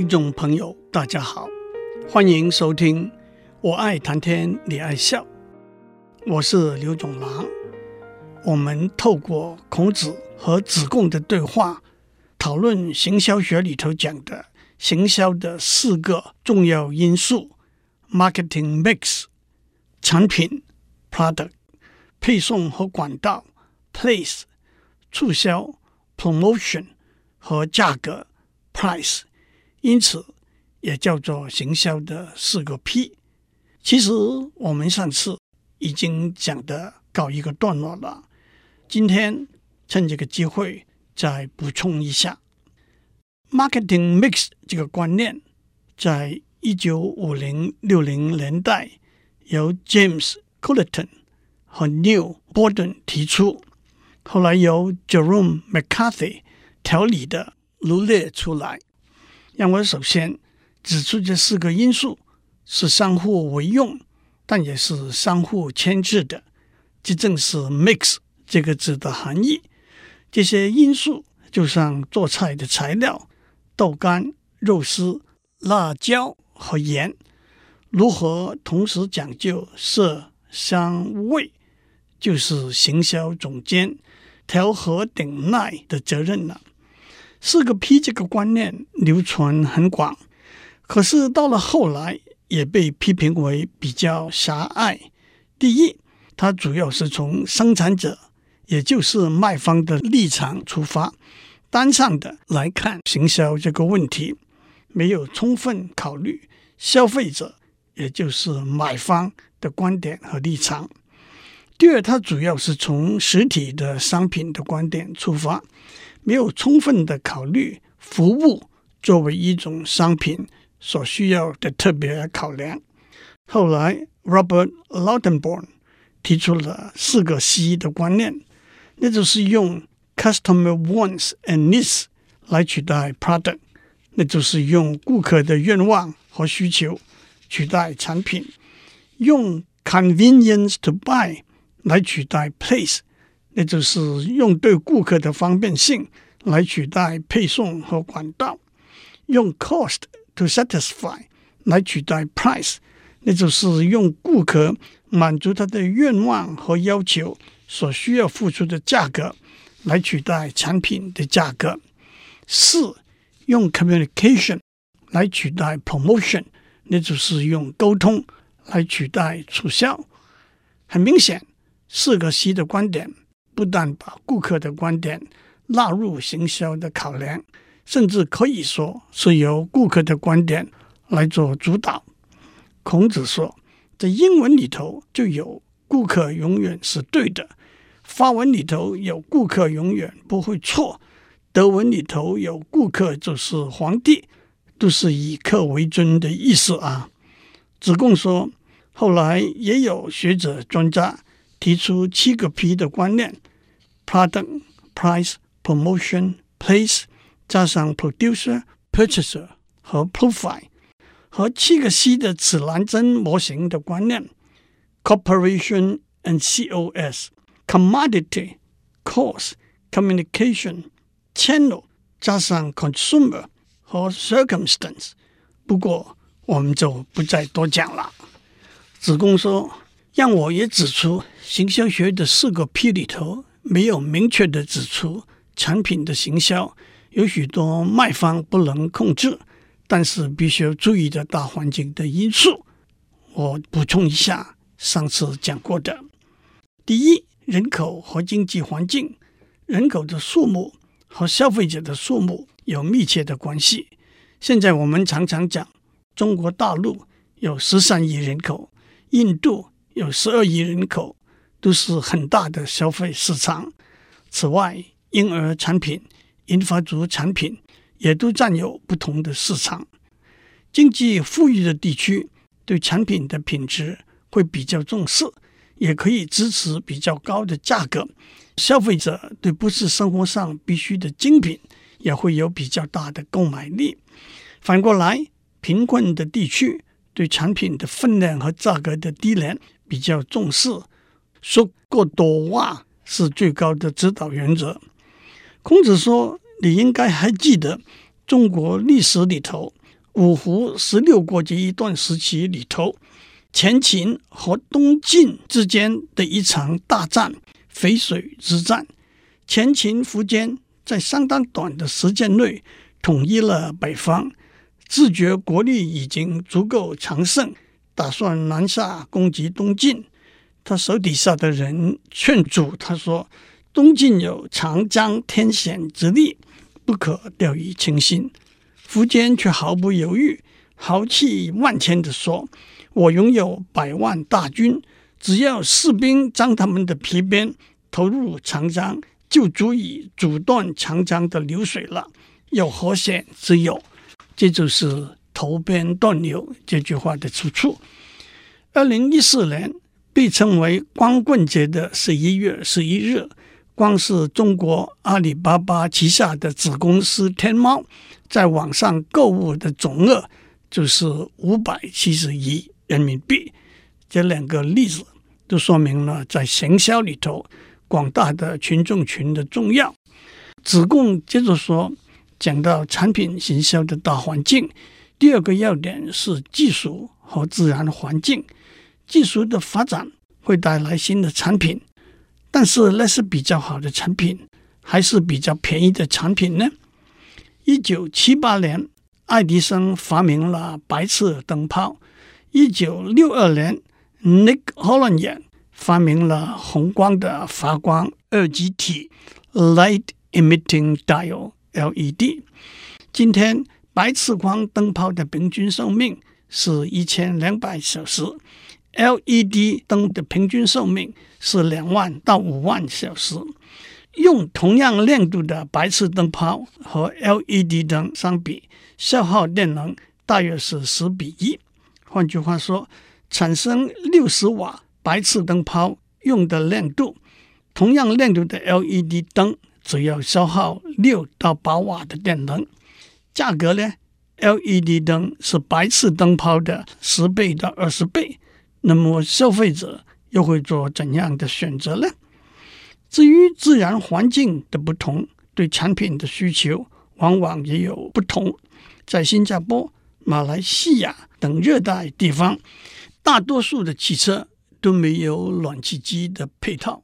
听众朋友，大家好，欢迎收听《我爱谈天，你爱笑》，我是刘总郎。我们透过孔子和子贡的对话，讨论行销学里头讲的行销的四个重要因素：marketing mix、产品 product、配送和管道 place、促销 promotion 和价格 price。因此，也叫做行销的四个 P。其实我们上次已经讲的告一个段落了。今天趁这个机会再补充一下，marketing mix 这个观念，在一九五零六零年代由 James c u l l e t o n 和 Neil Borden 提出，后来由 Jerome McCarthy 条理的罗列出来。让我首先指出这四个因素是相互为用，但也是相互牵制的。这正是 “mix” 这个字的含义。这些因素就像做菜的材料：豆干、肉丝、辣椒和盐，如何同时讲究色、香、味，就是行销总监调和鼎鼐的责任了。四个 P 这个观念流传很广，可是到了后来也被批评为比较狭隘。第一，它主要是从生产者，也就是卖方的立场出发，单向的来看行销这个问题，没有充分考虑消费者，也就是买方的观点和立场。第二，它主要是从实体的商品的观点出发。没有充分的考虑服务作为一种商品所需要的特别考量。后来，Robert Lautenborn 提出了四个 C 的观念，那就是用 Customer Wants and Needs 来取代 Product，那就是用顾客的愿望和需求取代产品；用 Convenience to Buy 来取代 Place。那就是用对顾客的方便性来取代配送和管道，用 cost to satisfy 来取代 price，那就是用顾客满足他的愿望和要求所需要付出的价格来取代产品的价格。四，用 communication 来取代 promotion，那就是用沟通来取代促销。很明显，四个 C 的观点。不但把顾客的观点纳入行销的考量，甚至可以说是由顾客的观点来做主导。孔子说，在英文里头就有“顾客永远是对的”，法文里头有“顾客永远不会错”，德文里头有“顾客就是皇帝”，都是以客为尊的意思啊。子贡说，后来也有学者专家提出七个 P 的观念。Product, price, promotion, place，加上 producer, purchaser 和 profile，和七个 C 的指南针模型的观念：Cooperation and COS, commodity, cost, communication, channel，加上 consumer 和 circumstance。不过我们就不再多讲了。子贡说：“让我也指出行销学的四个 P 里头。” 没有明确的指出产品的行销有许多卖方不能控制，但是必须要注意的大环境的因素。我补充一下上次讲过的：第一，人口和经济环境，人口的数目和消费者的数目有密切的关系。现在我们常常讲，中国大陆有十三亿人口，印度有十二亿人口。都是很大的消费市场。此外，婴儿产品、银发族产品也都占有不同的市场。经济富裕的地区对产品的品质会比较重视，也可以支持比较高的价格。消费者对不是生活上必需的精品也会有比较大的购买力。反过来，贫困的地区对产品的分量和价格的低廉比较重视。说过多话是最高的指导原则。孔子说：“你应该还记得中国历史里头五胡十六国这一段时期里头，前秦和东晋之间的一场大战——淝水之战。前秦苻坚在相当短的时间内统一了北方，自觉国力已经足够强盛，打算南下攻击东晋。他手底下的人劝阻他说：“东晋有长江天险之利，不可掉以轻心。”苻坚却毫不犹豫、豪气万千地说：“我拥有百万大军，只要士兵将他们的皮鞭投入长江，就足以阻断长江的流水了。有何险之有？”这就是“投鞭断流”这句话的出处。二零一四年。被称为光棍节的十一月十一日，光是中国阿里巴巴旗下的子公司天猫，在网上购物的总额就是五百七十亿人民币。这两个例子都说明了在行销里头广大的群众群的重要。子贡接着说，讲到产品行销的大环境，第二个要点是技术和自然环境。技术的发展会带来新的产品，但是那是比较好的产品，还是比较便宜的产品呢？一九七八年，爱迪生发明了白炽灯泡；一九六二年，Nick Holland 发明了红光的发光二极体 （Light Emitting Diode，LED）。今天，白炽光灯泡的平均寿命是一千两百小时。LED 灯的平均寿命是两万到五万小时。用同样亮度的白炽灯泡和 LED 灯相比，消耗电能大约是十比一。换句话说，产生六十瓦白炽灯泡用的亮度，同样亮度的 LED 灯只要消耗六到八瓦的电能。价格呢？LED 灯是白炽灯泡的十倍到二十倍。那么消费者又会做怎样的选择呢？至于自然环境的不同，对产品的需求往往也有不同。在新加坡、马来西亚等热带地方，大多数的汽车都没有暖气机的配套。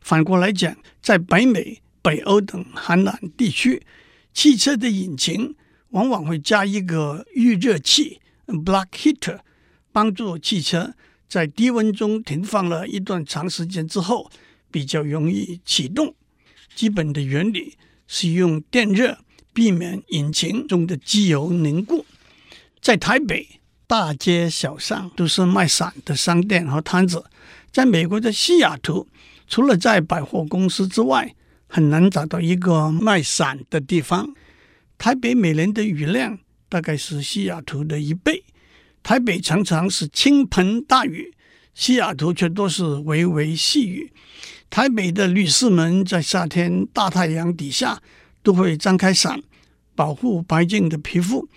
反过来讲，在北美、北欧等寒冷地区，汽车的引擎往往会加一个预热器 （block heater），帮助汽车。在低温中停放了一段长时间之后，比较容易启动。基本的原理是用电热避免引擎中的机油凝固。在台北，大街小巷都是卖伞的商店和摊子。在美国的西雅图，除了在百货公司之外，很难找到一个卖伞的地方。台北每年的雨量大概是西雅图的一倍。台北常常是倾盆大雨，西雅图却多是微微细雨。台北的女士们在夏天大太阳底下都会张开伞，保护白净的皮肤。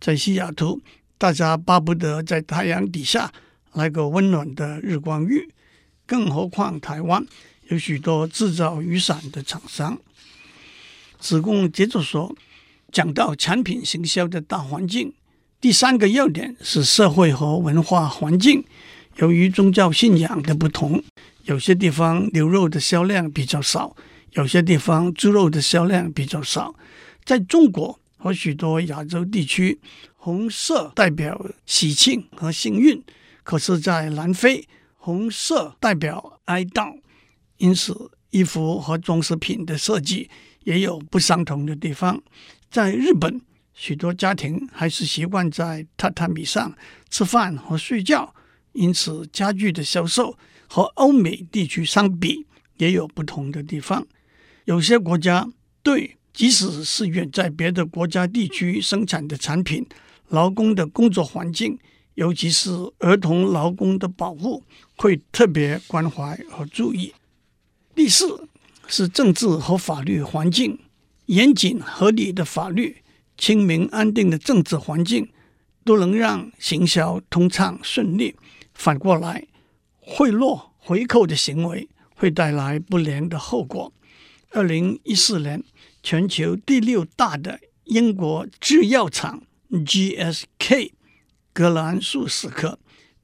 在西雅图，大家巴不得在太阳底下来个温暖的日光浴。更何况台湾有许多制造雨伞的厂商。子贡接着说，讲到产品行销的大环境。第三个要点是社会和文化环境。由于宗教信仰的不同，有些地方牛肉的销量比较少，有些地方猪肉的销量比较少。在中国和许多亚洲地区，红色代表喜庆和幸运；可是，在南非，红色代表哀悼。因此，衣服和装饰品的设计也有不相同的地方。在日本，许多家庭还是习惯在榻榻米上吃饭和睡觉，因此家具的销售和欧美地区相比也有不同的地方。有些国家对即使是远在别的国家地区生产的产品，劳工的工作环境，尤其是儿童劳工的保护，会特别关怀和注意。第四是政治和法律环境，严谨合理的法律。清明安定的政治环境都能让行销通畅顺利。反过来，贿赂回扣的行为会带来不良的后果。二零一四年，全球第六大的英国制药厂 GSK 格兰素史克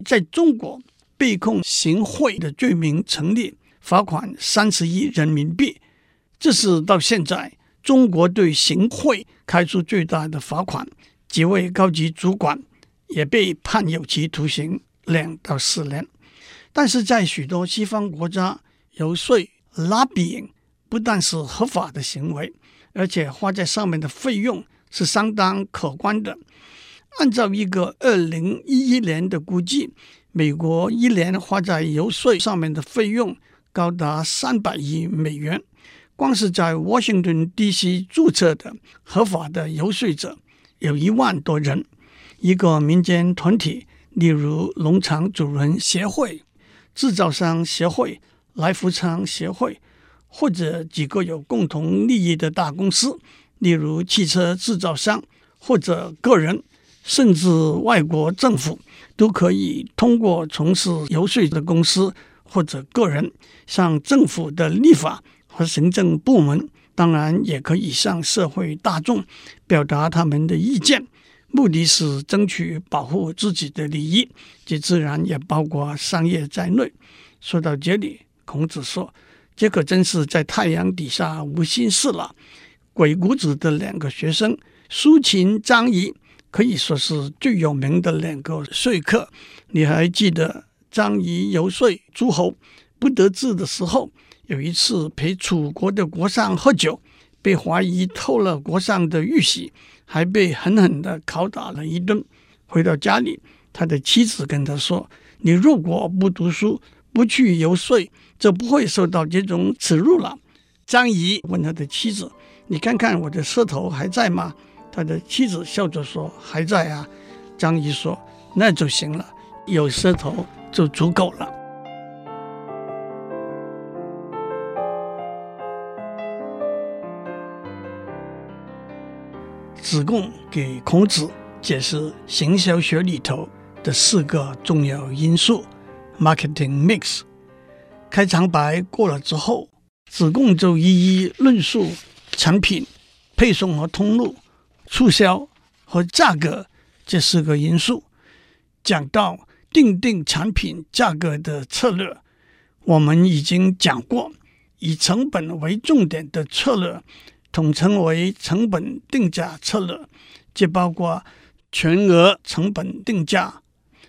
在中国被控行贿的罪名成立，罚款三十亿人民币，这是到现在中国对行贿开出最大的罚款。几位高级主管也被判有期徒刑两到四年。但是在许多西方国家，游说 lobbying 不但是合法的行为，而且花在上面的费用是相当可观的。按照一个二零一一年的估计，美国一年花在游说上面的费用高达三百亿美元。光是在 Washington D.C. 注册的合法的游说者有一万多人。一个民间团体，例如农场主人协会、制造商协会、来福枪协会，或者几个有共同利益的大公司，例如汽车制造商或者个人。甚至外国政府都可以通过从事游说的公司或者个人，向政府的立法和行政部门，当然也可以向社会大众表达他们的意见，目的是争取保护自己的利益，这自然也包括商业在内。说到这里，孔子说：“这可真是在太阳底下无心事了。”鬼谷子的两个学生苏秦、张仪。可以说是最有名的两个说客。你还记得张仪游说诸侯不得志的时候，有一次陪楚国的国相喝酒，被怀疑偷了国相的玉玺，还被狠狠的拷打了一顿。回到家里，他的妻子跟他说：“你如果不读书，不去游说，就不会受到这种耻辱了。”张仪问他的妻子：“你看看我的舌头还在吗？”他的妻子笑着说：“还在啊。”张仪说：“那就行了，有舌头就足够了。”子贡给孔子解释行销学里头的四个重要因素 （marketing mix）。开场白过了之后，子贡就一一论述产品、配送和通路。促销和价格这四个因素，讲到定定产品价格的策略，我们已经讲过，以成本为重点的策略，统称为成本定价策略，即包括全额成本定价、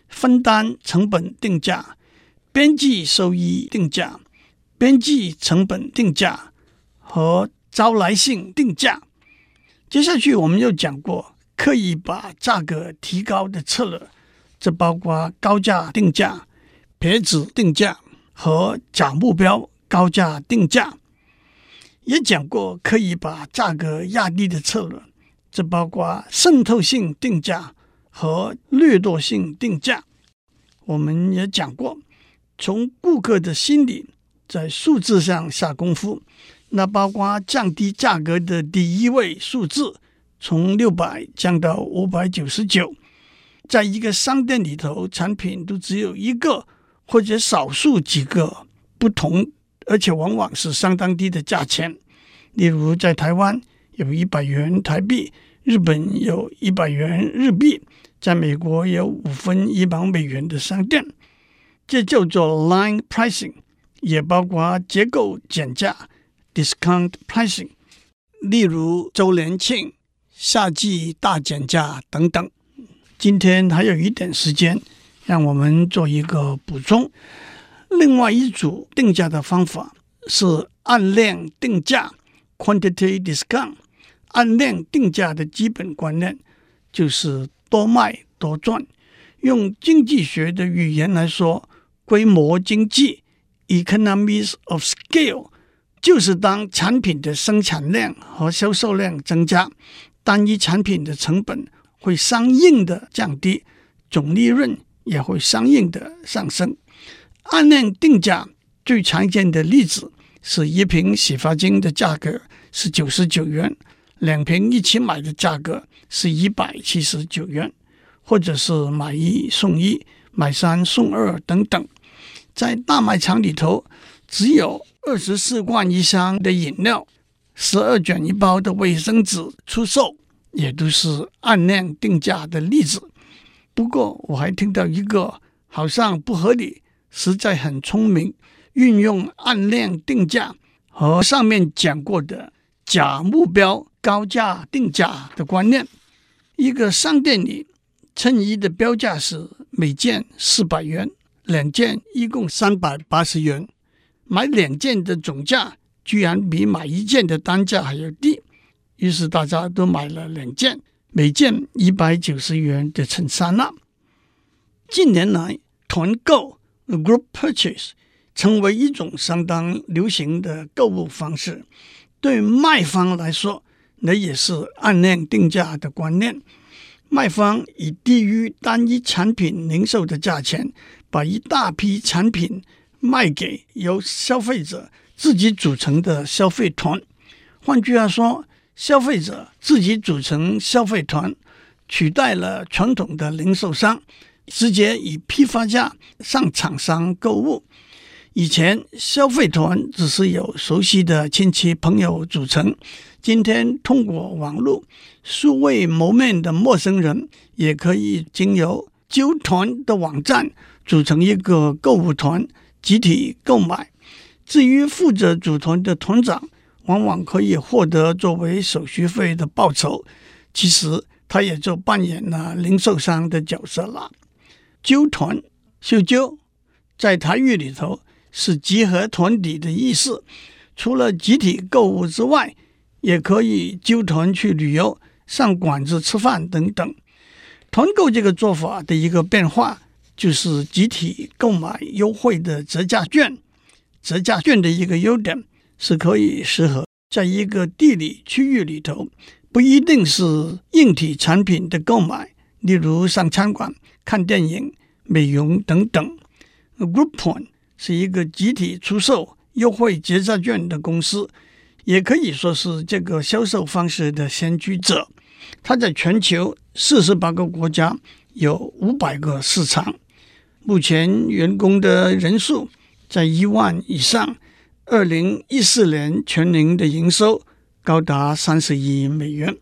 分担成本定价、边际收益定价、边际成本定价和招来性定价。接下去我们又讲过，刻意把价格提高的策略，这包括高价定价、撇子定价和假目标高价定价。也讲过可以把价格压低的策略，这包括渗透性定价和掠夺性定价。我们也讲过，从顾客的心理在数字上下功夫。那包括降低价格的第一位数字，从六百降到五百九十九。在一个商店里头，产品都只有一个或者少数几个不同，而且往往是相当低的价钱。例如，在台湾有一百元台币，日本有一百元日币，在美国有五分一毛美元的商店，这叫做 line pricing，也包括结构减价。Discount pricing，例如周年庆、夏季大减价等等。今天还有一点时间，让我们做一个补充。另外一组定价的方法是按量定价 （quantity discount）。按量定价的基本观念就是多卖多赚。用经济学的语言来说，规模经济 （economies of scale）。就是当产品的生产量和销售量增加，单一产品的成本会相应的降低，总利润也会相应的上升。按量定价最常见的例子是一瓶洗发精的价格是九十九元，两瓶一起买的价格是一百七十九元，或者是买一送一、买三送二等等。在大卖场里头，只有二十四罐一箱的饮料，十二卷一包的卫生纸出售，也都是按量定价的例子。不过，我还听到一个好像不合理，实在很聪明，运用按量定价和上面讲过的假目标高价定价的观念。一个商店里，衬衣的标价是每件四百元，两件一共三百八十元。买两件的总价居然比买一件的单价还要低，于是大家都买了两件，每件一百九十元的衬衫了。近年来，团购 （group purchase） 成为一种相当流行的购物方式。对卖方来说，那也是按量定价的观念。卖方以低于单一产品零售的价钱，把一大批产品卖给由消费者自己组成的消费团。换句话说，消费者自己组成消费团，取代了传统的零售商，直接以批发价上厂商购物。以前消费团只是由熟悉的亲戚朋友组成，今天通过网络，素未谋面的陌生人也可以经由纠团的网站组成一个购物团，集体购买。至于负责组团的团长，往往可以获得作为手续费的报酬，其实他也就扮演了零售商的角色了。纠团，秀纠，在台语里头。是集合团体的意思。除了集体购物之外，也可以纠团去旅游、上馆子吃饭等等。团购这个做法的一个变化，就是集体购买优惠的折价券。折价券的一个优点是可以适合在一个地理区域里头，不一定是硬体产品的购买，例如上餐馆、看电影、美容等等。Groupon。是一个集体出售优惠折价券的公司，也可以说是这个销售方式的先驱者。它在全球四十八个国家有五百个市场，目前员工的人数在一万以上。二零一四年全年的营收高达三十亿美元。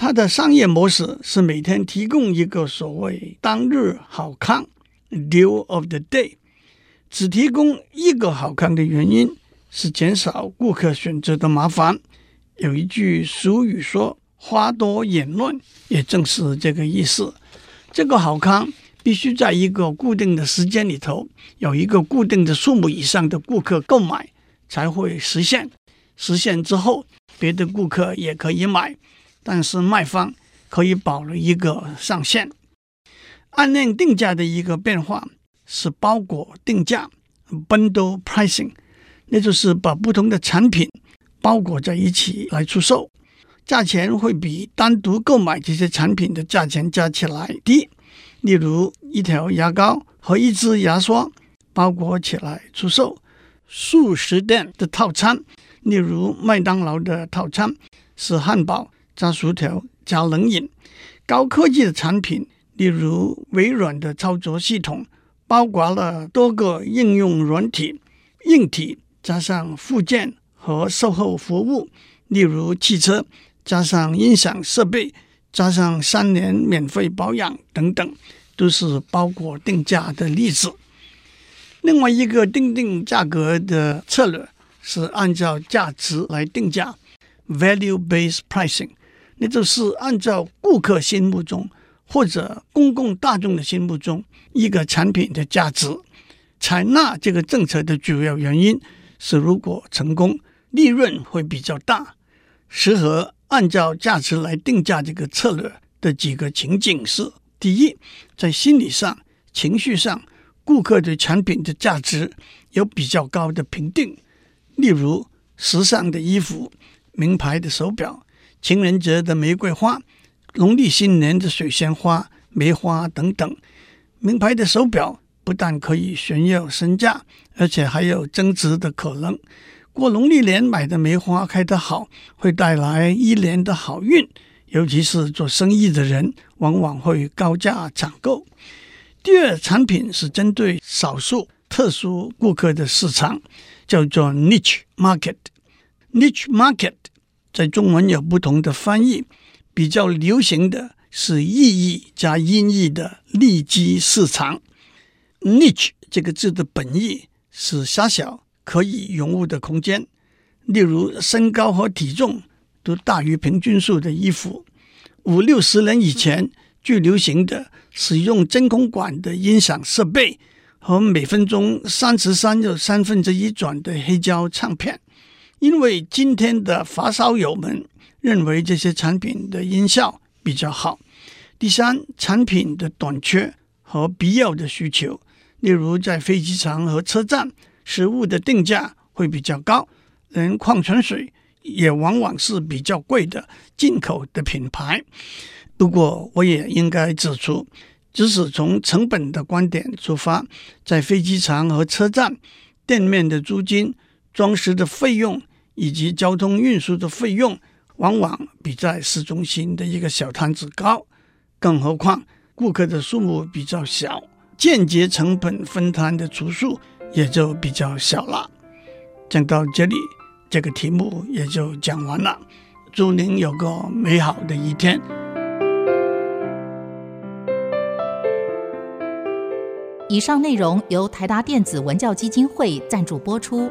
它的商业模式是每天提供一个所谓当日好康 （Deal of the Day）。只提供一个好康的原因是减少顾客选择的麻烦。有一句俗语说“花多眼乱”，也正是这个意思。这个好康必须在一个固定的时间里头，有一个固定的数目以上的顾客购买才会实现。实现之后，别的顾客也可以买，但是卖方可以保留一个上限。按量定价的一个变化。是包裹定价 （bundle pricing），那就是把不同的产品包裹在一起来出售，价钱会比单独购买这些产品的价钱加起来低。例如，一条牙膏和一支牙刷包裹起来出售，速食店的套餐，例如麦当劳的套餐是汉堡加薯条加冷饮；高科技的产品，例如微软的操作系统。包括了多个应用软体、硬体，加上附件和售后服务，例如汽车，加上音响设备，加上三年免费保养等等，都是包裹定价的例子。另外一个定定价格的策略是按照价值来定价 （value-based pricing），那就是按照顾客心目中。或者公共大众的心目中，一个产品的价值，采纳这个政策的主要原因是，如果成功，利润会比较大。适合按照价值来定价这个策略的几个情景是：第一，在心理上、情绪上，顾客对产品的价值有比较高的评定。例如，时尚的衣服、名牌的手表、情人节的玫瑰花。农历新年的水仙花、梅花等等，名牌的手表不但可以炫耀身价，而且还有增值的可能。过农历年买的梅花开得好，会带来一年的好运。尤其是做生意的人，往往会高价抢购。第二，产品是针对少数特殊顾客的市场，叫做 niche market。niche market 在中文有不同的翻译。比较流行的是意义加音译的利基市场。niche 这个字的本意是狭小可以容物的空间，例如身高和体重都大于平均数的衣服。五六十年以前，最流行的使用真空管的音响设备和每分钟三十三又三分之一转的黑胶唱片，因为今天的发烧友们认为这些产品的音效比较好。第三，产品的短缺和必要的需求，例如在飞机场和车站，食物的定价会比较高，连矿泉水也往往是比较贵的进口的品牌。不过，我也应该指出，即使从成本的观点出发，在飞机场和车站，店面的租金、装饰的费用以及交通运输的费用，往往比在市中心的一个小摊子高。更何况，顾客的数目比较小，间接成本分摊的除数也就比较小了。讲到这里，这个题目也就讲完了。祝您有个美好的一天。以上内容由台达电子文教基金会赞助播出。